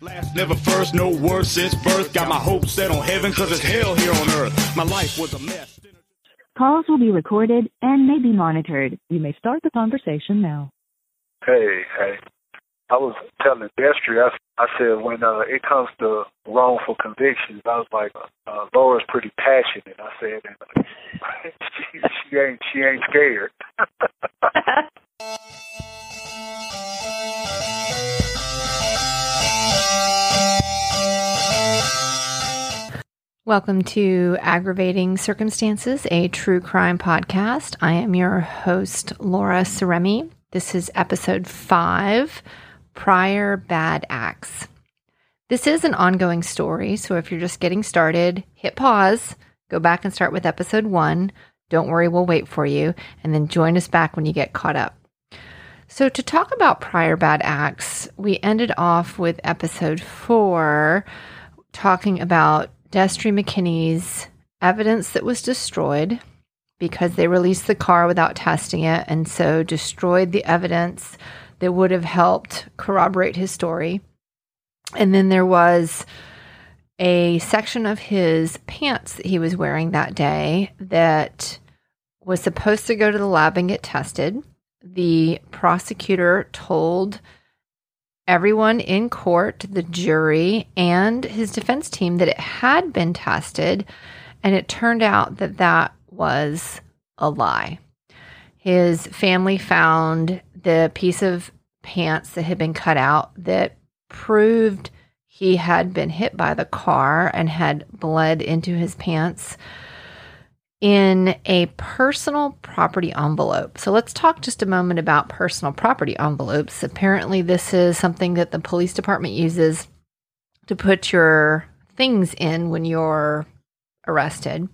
Last, never first, no worse since birth. Got my hopes set on heaven cause it's hell here on earth. My life was a mess. Calls will be recorded and may be monitored. You may start the conversation now. Hey, hey. I was telling Destry, I, I said when uh, it comes to wrongful convictions, I was like, uh, Laura's pretty passionate. I said, and she, she ain't she ain't scared. Welcome to Aggravating Circumstances, a true crime podcast. I am your host, Laura Seremi. This is episode five Prior Bad Acts. This is an ongoing story, so if you're just getting started, hit pause, go back and start with episode one. Don't worry, we'll wait for you, and then join us back when you get caught up. So, to talk about prior bad acts, we ended off with episode four talking about Destry McKinney's evidence that was destroyed because they released the car without testing it and so destroyed the evidence that would have helped corroborate his story. And then there was a section of his pants that he was wearing that day that was supposed to go to the lab and get tested. The prosecutor told everyone in court, the jury, and his defense team that it had been tested, and it turned out that that was a lie. His family found the piece of pants that had been cut out that proved he had been hit by the car and had bled into his pants in a personal property envelope. So let's talk just a moment about personal property envelopes. Apparently, this is something that the police department uses to put your things in when you're arrested.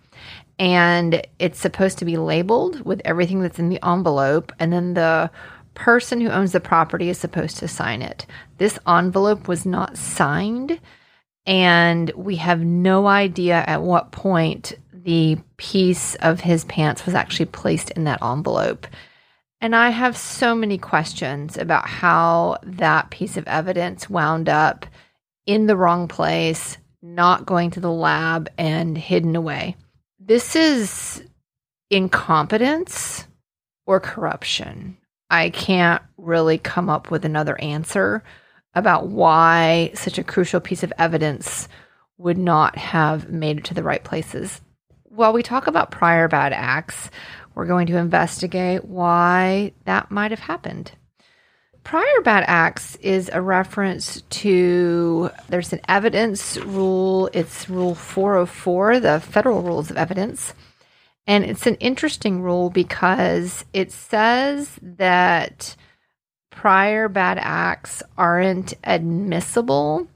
And it's supposed to be labeled with everything that's in the envelope. And then the person who owns the property is supposed to sign it. This envelope was not signed. And we have no idea at what point the piece of his pants was actually placed in that envelope. And I have so many questions about how that piece of evidence wound up in the wrong place, not going to the lab, and hidden away. This is incompetence or corruption. I can't really come up with another answer about why such a crucial piece of evidence would not have made it to the right places while we talk about prior bad acts, we're going to investigate why that might have happened. Prior bad acts is a reference to there's an evidence rule. It's Rule 404, the Federal Rules of Evidence. And it's an interesting rule because it says that prior bad acts aren't admissible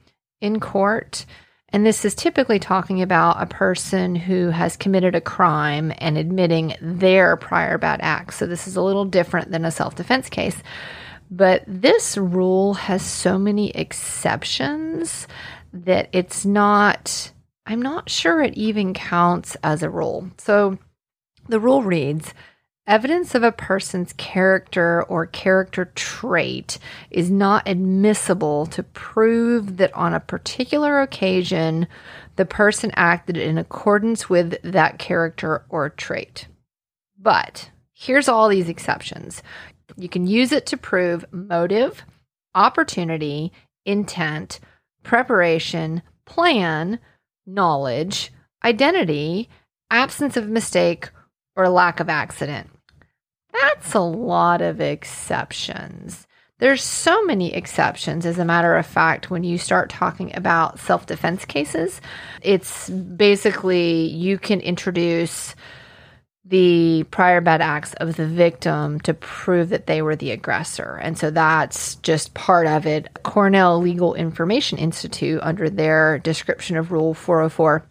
in court and this is typically talking about a person who has committed a crime and admitting their prior bad acts. So this is a little different than a self defense case. But this rule has so many exceptions that it's not, I'm not sure it even counts as a rule. So the rule reads Evidence of a person's character or character trait is not admissible to prove that on a particular occasion the person acted in accordance with that character or trait. But here's all these exceptions you can use it to prove motive, opportunity, intent, preparation, plan, knowledge, identity, absence of mistake, or lack of accident. That's a lot of exceptions. There's so many exceptions, as a matter of fact, when you start talking about self defense cases. It's basically you can introduce the prior bad acts of the victim to prove that they were the aggressor. And so that's just part of it. Cornell Legal Information Institute, under their description of Rule 404,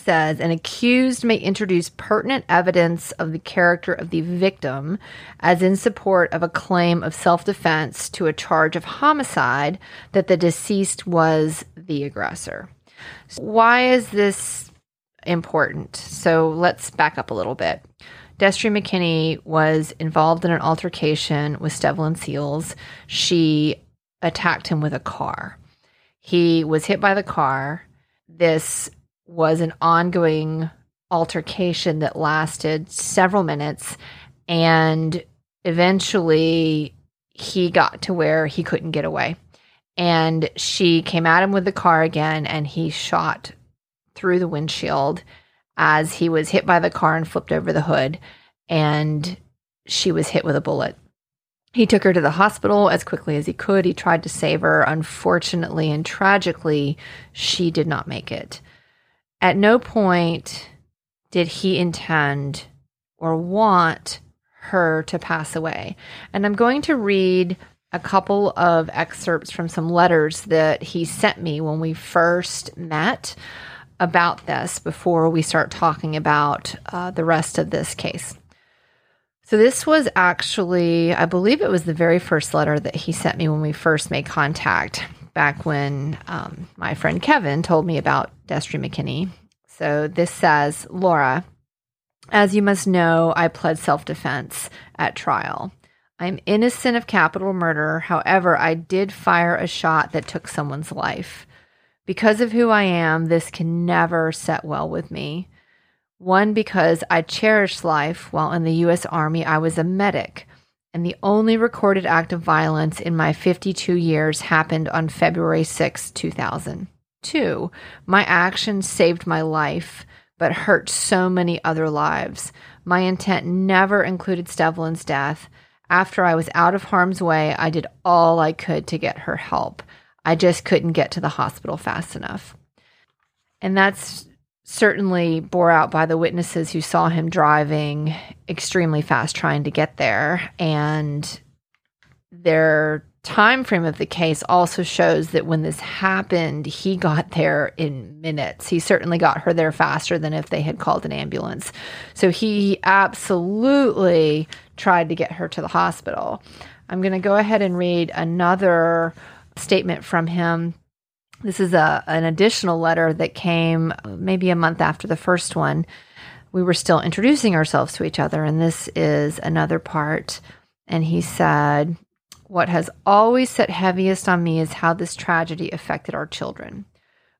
says an accused may introduce pertinent evidence of the character of the victim as in support of a claim of self-defense to a charge of homicide that the deceased was the aggressor. So why is this important? So let's back up a little bit. Destry McKinney was involved in an altercation with Stevlin Seals. She attacked him with a car. He was hit by the car. This was an ongoing altercation that lasted several minutes. And eventually he got to where he couldn't get away. And she came at him with the car again, and he shot through the windshield as he was hit by the car and flipped over the hood. And she was hit with a bullet. He took her to the hospital as quickly as he could. He tried to save her. Unfortunately and tragically, she did not make it. At no point did he intend or want her to pass away. And I'm going to read a couple of excerpts from some letters that he sent me when we first met about this before we start talking about uh, the rest of this case. So, this was actually, I believe it was the very first letter that he sent me when we first made contact back when um, my friend Kevin told me about Destry McKinney. So, this says, Laura, as you must know, I pled self defense at trial. I'm innocent of capital murder. However, I did fire a shot that took someone's life. Because of who I am, this can never set well with me. One, because I cherished life while in the U.S. Army, I was a medic, and the only recorded act of violence in my 52 years happened on February 6, 2000. Two, my actions saved my life but hurt so many other lives. My intent never included Stevlin's death. After I was out of harm's way, I did all I could to get her help. I just couldn't get to the hospital fast enough. And that's certainly bore out by the witnesses who saw him driving extremely fast trying to get there. And their time frame of the case also shows that when this happened, he got there in minutes. He certainly got her there faster than if they had called an ambulance. So he absolutely tried to get her to the hospital. I'm going to go ahead and read another statement from him. This is a an additional letter that came uh, maybe a month after the first one. We were still introducing ourselves to each other and this is another part and he said what has always sat heaviest on me is how this tragedy affected our children.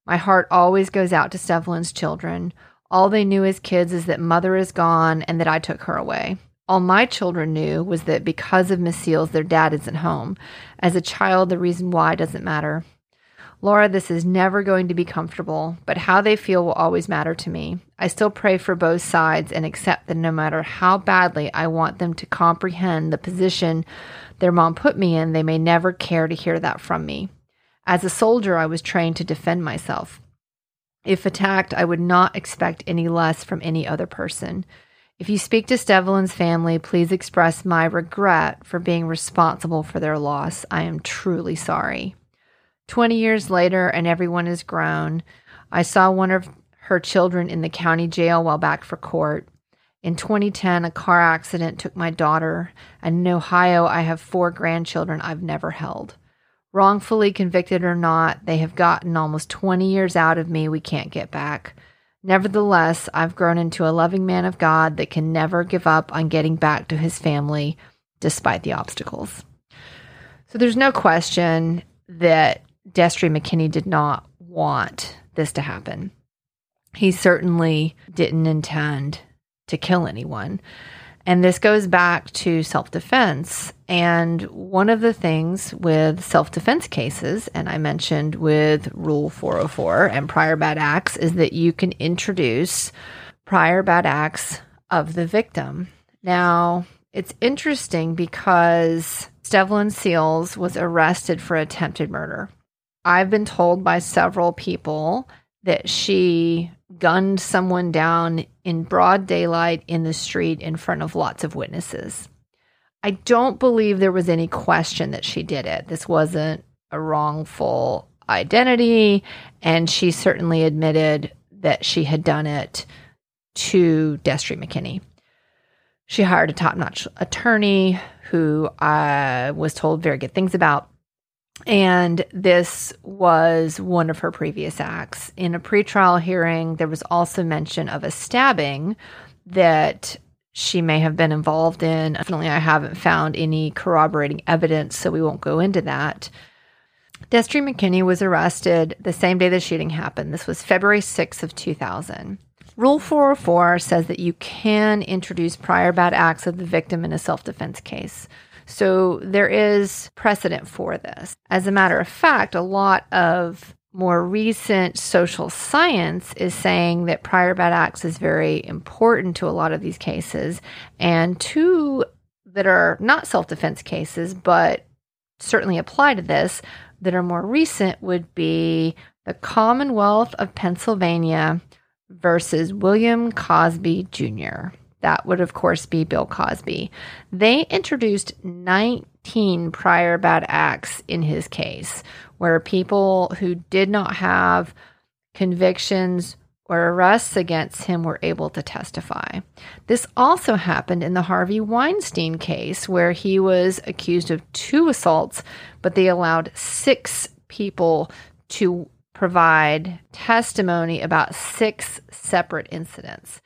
My heart always goes out to Stevlin's children. All they knew as kids is that mother is gone and that I took her away. All my children knew was that because of Miss Seals, their dad isn't home. As a child, the reason why doesn't matter. Laura, this is never going to be comfortable, but how they feel will always matter to me. I still pray for both sides and accept that no matter how badly I want them to comprehend the position their mom put me in, they may never care to hear that from me. As a soldier, I was trained to defend myself. If attacked, I would not expect any less from any other person. If you speak to Stevlin's family, please express my regret for being responsible for their loss. I am truly sorry. 20 years later, and everyone is grown, I saw one of her children in the county jail while back for court. In 2010, a car accident took my daughter, and in Ohio, I have four grandchildren I've never held. Wrongfully convicted or not, they have gotten almost 20 years out of me we can't get back. Nevertheless, I've grown into a loving man of God that can never give up on getting back to his family despite the obstacles. So there's no question that Destry McKinney did not want this to happen. He certainly didn't intend to kill anyone. And this goes back to self defense. And one of the things with self defense cases, and I mentioned with Rule 404 and prior bad acts, is that you can introduce prior bad acts of the victim. Now, it's interesting because Stevlin Seals was arrested for attempted murder. I've been told by several people that she gunned someone down in broad daylight in the street in front of lots of witnesses. I don't believe there was any question that she did it. This wasn't a wrongful identity, and she certainly admitted that she had done it to Destry McKinney. She hired a top notch attorney who I was told very good things about. And this was one of her previous acts. In a pretrial hearing, there was also mention of a stabbing that she may have been involved in. Definitely, I haven't found any corroborating evidence, so we won't go into that. Destry McKinney was arrested the same day the shooting happened. This was February 6th of 2000. Rule 404 says that you can introduce prior bad acts of the victim in a self-defense case. So there is precedent for this. As a matter of fact, a lot of more recent social science is saying that prior bad acts is very important to a lot of these cases. And two that are not self defense cases, but certainly apply to this, that are more recent would be the Commonwealth of Pennsylvania versus William Cosby Jr. That would, of course, be Bill Cosby. They introduced 19 prior bad acts in his case, where people who did not have convictions or arrests against him were able to testify. This also happened in the Harvey Weinstein case, where he was accused of two assaults, but they allowed six people to provide testimony about six separate incidents.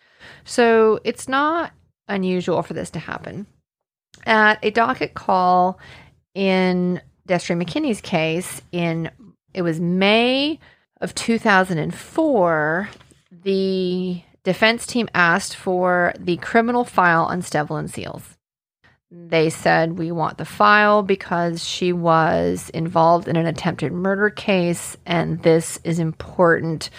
So it's not unusual for this to happen. At a docket call in Destry McKinney's case in it was May of 2004, the defense team asked for the criminal file on Stevlin Seals. They said, We want the file because she was involved in an attempted murder case, and this is important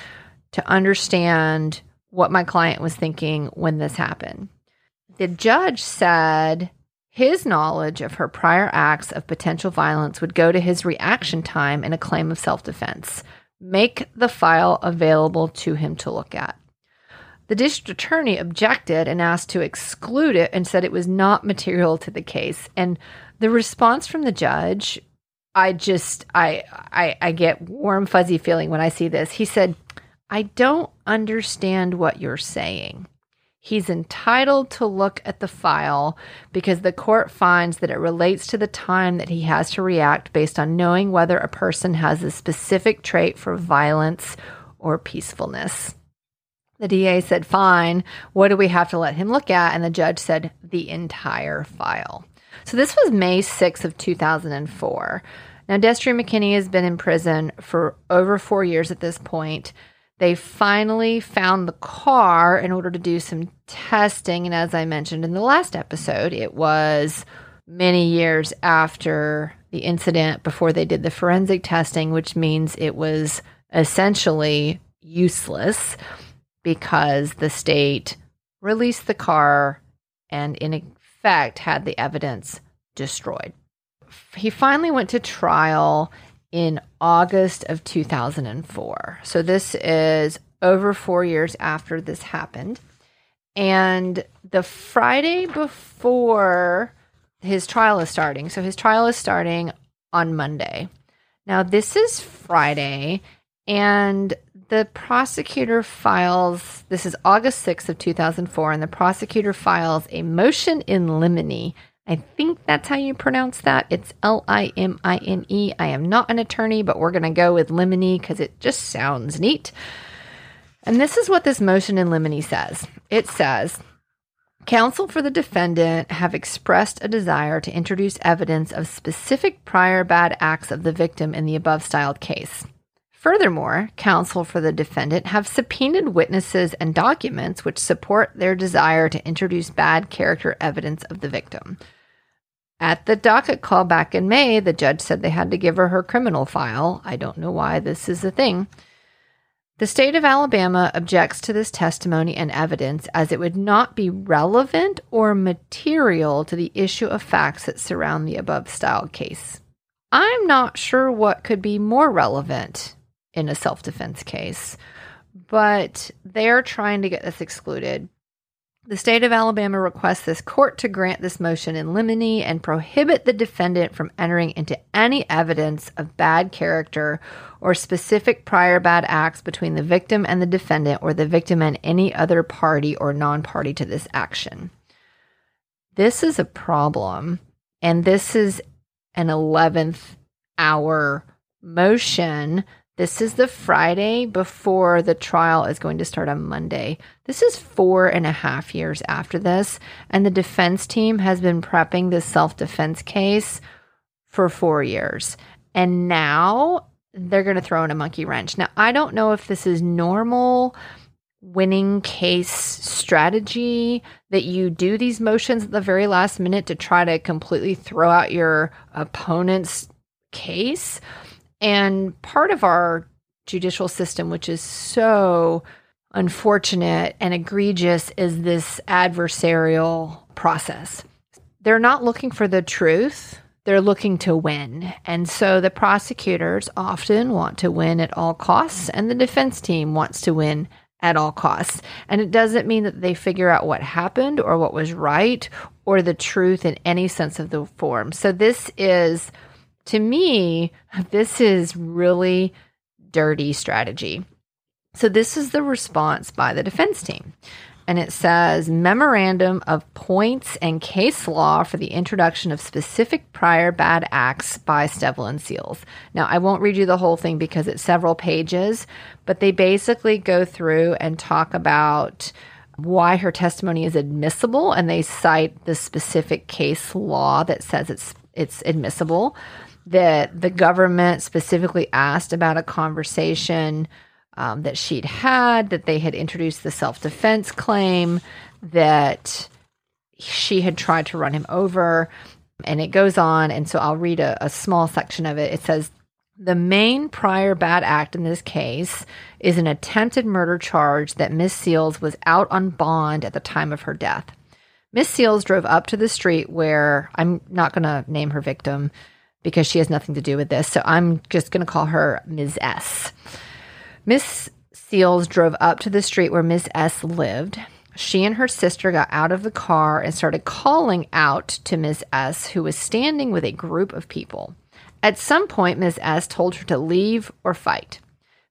to understand what my client was thinking when this happened. The judge said his knowledge of her prior acts of potential violence would go to his reaction time in a claim of self defense. Make the file available to him to look at. The district attorney objected and asked to exclude it and said it was not material to the case. And the response from the judge, I just I I, I get warm fuzzy feeling when I see this. He said, I don't understand what you're saying. He's entitled to look at the file because the court finds that it relates to the time that he has to react based on knowing whether a person has a specific trait for violence or peacefulness. The DA said, Fine, what do we have to let him look at? And the judge said, The entire file. So this was May 6th of 2004. Now, Destry McKinney has been in prison for over four years at this point. They finally found the car in order to do some testing. And as I mentioned in the last episode, it was many years after the incident before they did the forensic testing, which means it was essentially useless because the state released the car and, in effect, had the evidence destroyed. He finally went to trial in August of 2004. So this is over four years after this happened. And the Friday before his trial is starting, so his trial is starting on Monday. Now, this is Friday, and the prosecutor files this is August 6th of 2004 and the prosecutor files a motion in limine. I think that's how you pronounce that. It's L I M I N E. I am not an attorney, but we're going to go with limine cuz it just sounds neat. And this is what this motion in limine says. It says Counsel for the defendant have expressed a desire to introduce evidence of specific prior bad acts of the victim in the above styled case. Furthermore, counsel for the defendant have subpoenaed witnesses and documents which support their desire to introduce bad character evidence of the victim. At the docket call back in May, the judge said they had to give her her criminal file. I don't know why this is a thing. The state of Alabama objects to this testimony and evidence as it would not be relevant or material to the issue of facts that surround the above styled case. I'm not sure what could be more relevant in a self defense case, but they're trying to get this excluded. The state of Alabama requests this court to grant this motion in limine and prohibit the defendant from entering into any evidence of bad character or specific prior bad acts between the victim and the defendant or the victim and any other party or non party to this action. This is a problem, and this is an 11th hour motion this is the Friday before the trial is going to start on Monday. This is four and a half years after this, and the defense team has been prepping this self defense case for four years. And now they're going to throw in a monkey wrench. Now, I don't know if this is normal winning case strategy that you do these motions at the very last minute to try to completely throw out your opponent's case. And part of our judicial system, which is so unfortunate and egregious, is this adversarial process. They're not looking for the truth. They're looking to win. And so the prosecutors often want to win at all costs, and the defense team wants to win at all costs. And it doesn't mean that they figure out what happened or what was right or the truth in any sense of the form. So this is, to me, this is really dirty strategy. So this is the response by the defense team and it says memorandum of points and case law for the introduction of specific prior bad acts by Stevlin Seals. Now, I won't read you the whole thing because it's several pages, but they basically go through and talk about why her testimony is admissible and they cite the specific case law that says it's it's admissible that the government specifically asked about a conversation um, that she'd had, that they had introduced the self defense claim, that she had tried to run him over. And it goes on. And so I'll read a, a small section of it. It says, the main prior bad act in this case is an attempted murder charge that Miss Seals was out on bond at the time of her death. Miss Seals drove up to the street where I'm not going to name her victim because she has nothing to do with this. So I'm just going to call her Ms. S. Miss Seals drove up to the street where Miss S lived. She and her sister got out of the car and started calling out to Miss S, who was standing with a group of people. At some point, Miss S told her to leave or fight.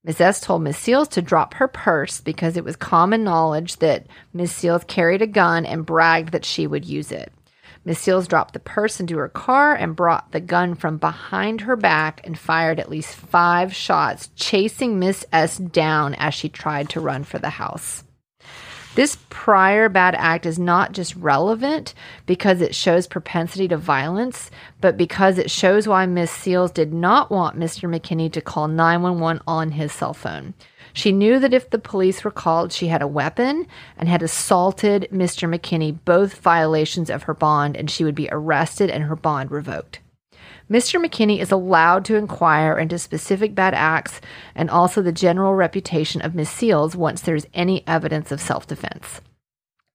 Miss S told Miss Seals to drop her purse because it was common knowledge that Miss Seals carried a gun and bragged that she would use it. Miss Seals dropped the purse into her car and brought the gun from behind her back and fired at least five shots, chasing Miss S down as she tried to run for the house. This prior bad act is not just relevant because it shows propensity to violence, but because it shows why Miss Seals did not want Mr. McKinney to call 911 on his cell phone. She knew that if the police were called, she had a weapon and had assaulted Mr. McKinney, both violations of her bond, and she would be arrested and her bond revoked. Mr. McKinney is allowed to inquire into specific bad acts and also the general reputation of Miss Seals once there's any evidence of self defense.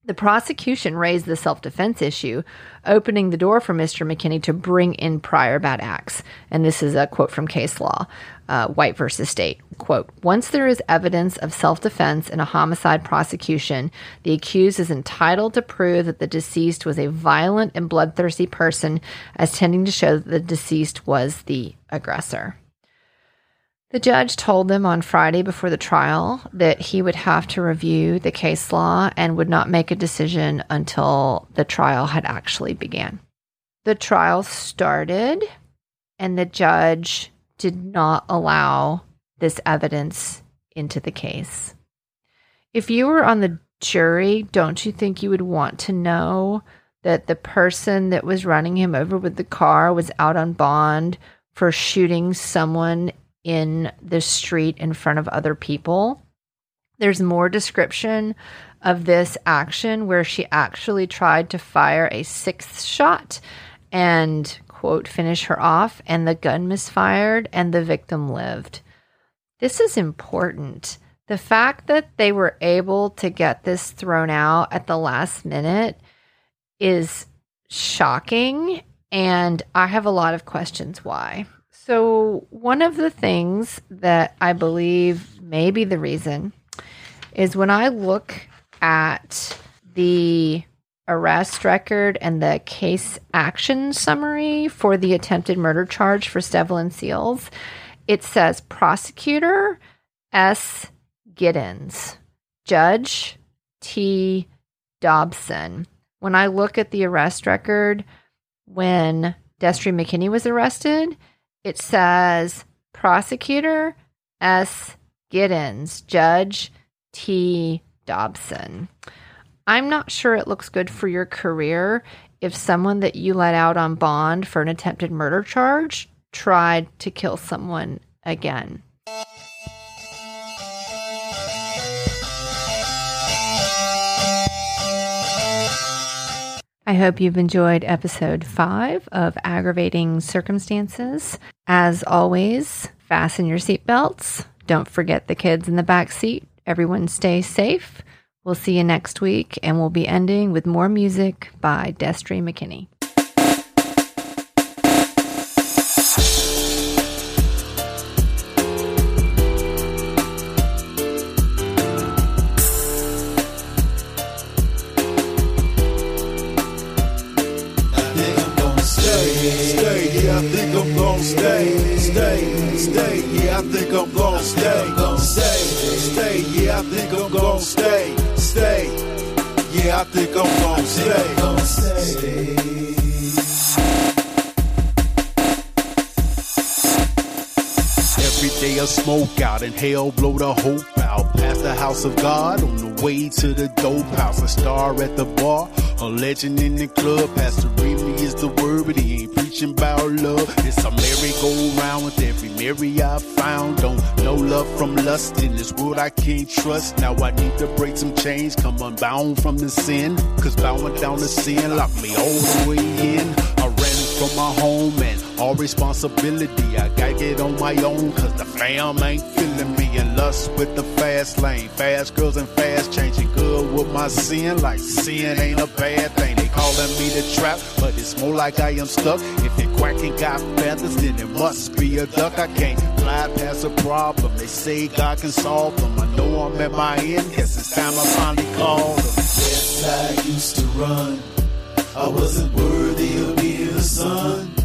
The prosecution raised the self defense issue, opening the door for Mr. McKinney to bring in prior bad acts. And this is a quote from case law, uh, White versus State. Quote Once there is evidence of self defense in a homicide prosecution, the accused is entitled to prove that the deceased was a violent and bloodthirsty person, as tending to show that the deceased was the aggressor. The judge told them on Friday before the trial that he would have to review the case law and would not make a decision until the trial had actually began. The trial started and the judge did not allow this evidence into the case. If you were on the jury, don't you think you would want to know that the person that was running him over with the car was out on bond for shooting someone in the street in front of other people. There's more description of this action where she actually tried to fire a sixth shot and, quote, finish her off, and the gun misfired and the victim lived. This is important. The fact that they were able to get this thrown out at the last minute is shocking, and I have a lot of questions why. So, one of the things that I believe may be the reason is when I look at the arrest record and the case action summary for the attempted murder charge for Stevlin Seals, it says prosecutor S. Giddens, Judge T. Dobson. When I look at the arrest record when Destry McKinney was arrested, it says prosecutor S. Giddens, Judge T. Dobson. I'm not sure it looks good for your career if someone that you let out on bond for an attempted murder charge tried to kill someone again. I hope you've enjoyed episode five of Aggravating Circumstances. As always, fasten your seatbelts. Don't forget the kids in the back seat. Everyone stay safe. We'll see you next week, and we'll be ending with more music by Destry McKinney. Hell blow the hope out. Past the house of God on the way to the dope house. A star at the bar, a legend in the club. Pastor Remy is the word, but he ain't preaching about love. It's a merry-go-round with every Mary I found. Don't know love from lust in this world I can't trust. Now I need to break some chains, come unbound from the sin. Cause bowing down the sin locked me all the way in. I ran from my home and all responsibility. I gotta get on my own cause the fam ain't feeling me. And lust with the fast lane. Fast girls and fast changing good with my sin. Like sin ain't a bad thing. They calling me the trap, but it's more like I am stuck. If it quacking got feathers, then it must be a duck. I can't fly past a problem. They say God can solve them. I know I'm at my end. Guess it's time I finally called them. Yes, I used to run. I wasn't worthy of being the son.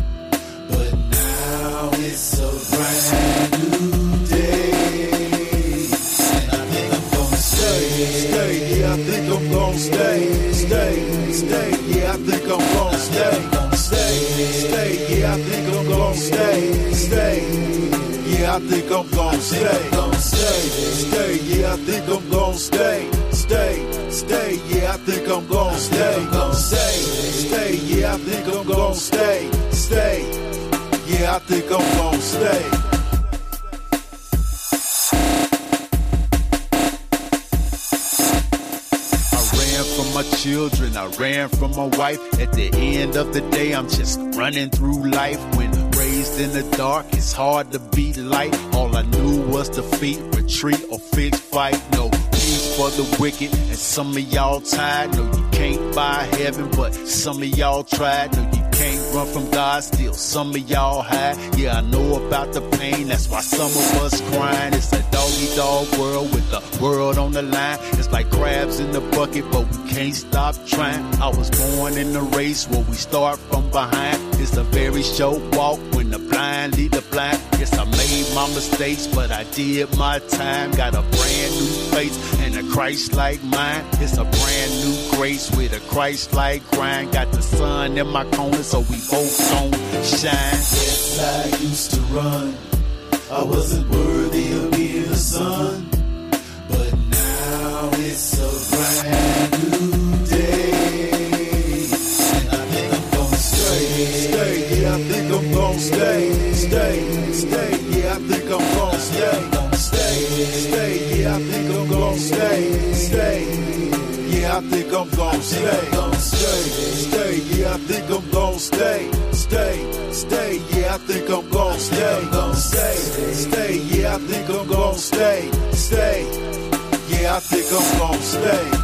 Think I'm gonna stay. Stay, stay, yeah, I think I'm gonna stay. Stay, stay, yeah, I think I'm gonna stay. Stay, stay, yeah, I think I'm gonna stay. Stay, yeah, I think I'm gonna stay. I ran from my children, I ran from my wife. At the end of the day, I'm just running through life. When raised in the dark, it's hard to beat light. All I knew was defeat, retreat, or fixed fight. No peace for the wicked, and some of y'all tired. No, you can't buy heaven, but some of y'all tried. No, you can't run from God, still some of y'all hide. Yeah, I know about the pain, that's why some of us crying. It's a doggy dog world with the world on the line. It's like crabs in the bucket, but we can't stop trying. I was born in the race where we start from behind. It's a very short walk the blind lead the blind. Yes, I made my mistakes, but I did my time. Got a brand new face and a Christ like mind. It's a brand new grace with a Christ like grind. Got the sun in my corner, so we both gon' shine. Yes, I used to run. I wasn't worthy of being the son. But now it's a brand think stay. Stay, stay, yeah, I think I'm gonna stay. Stay, stay, yeah, I think I'm gonna stay. Stay. Yeah, I think I'm gon' stay. Stay, stay, yeah, I think I'm gon' stay. Stay, stay, yeah, I think I'm gon' stay. Stay, stay, yeah, I think I'm gon' stay. Stay, yeah, I think I'm gon' stay.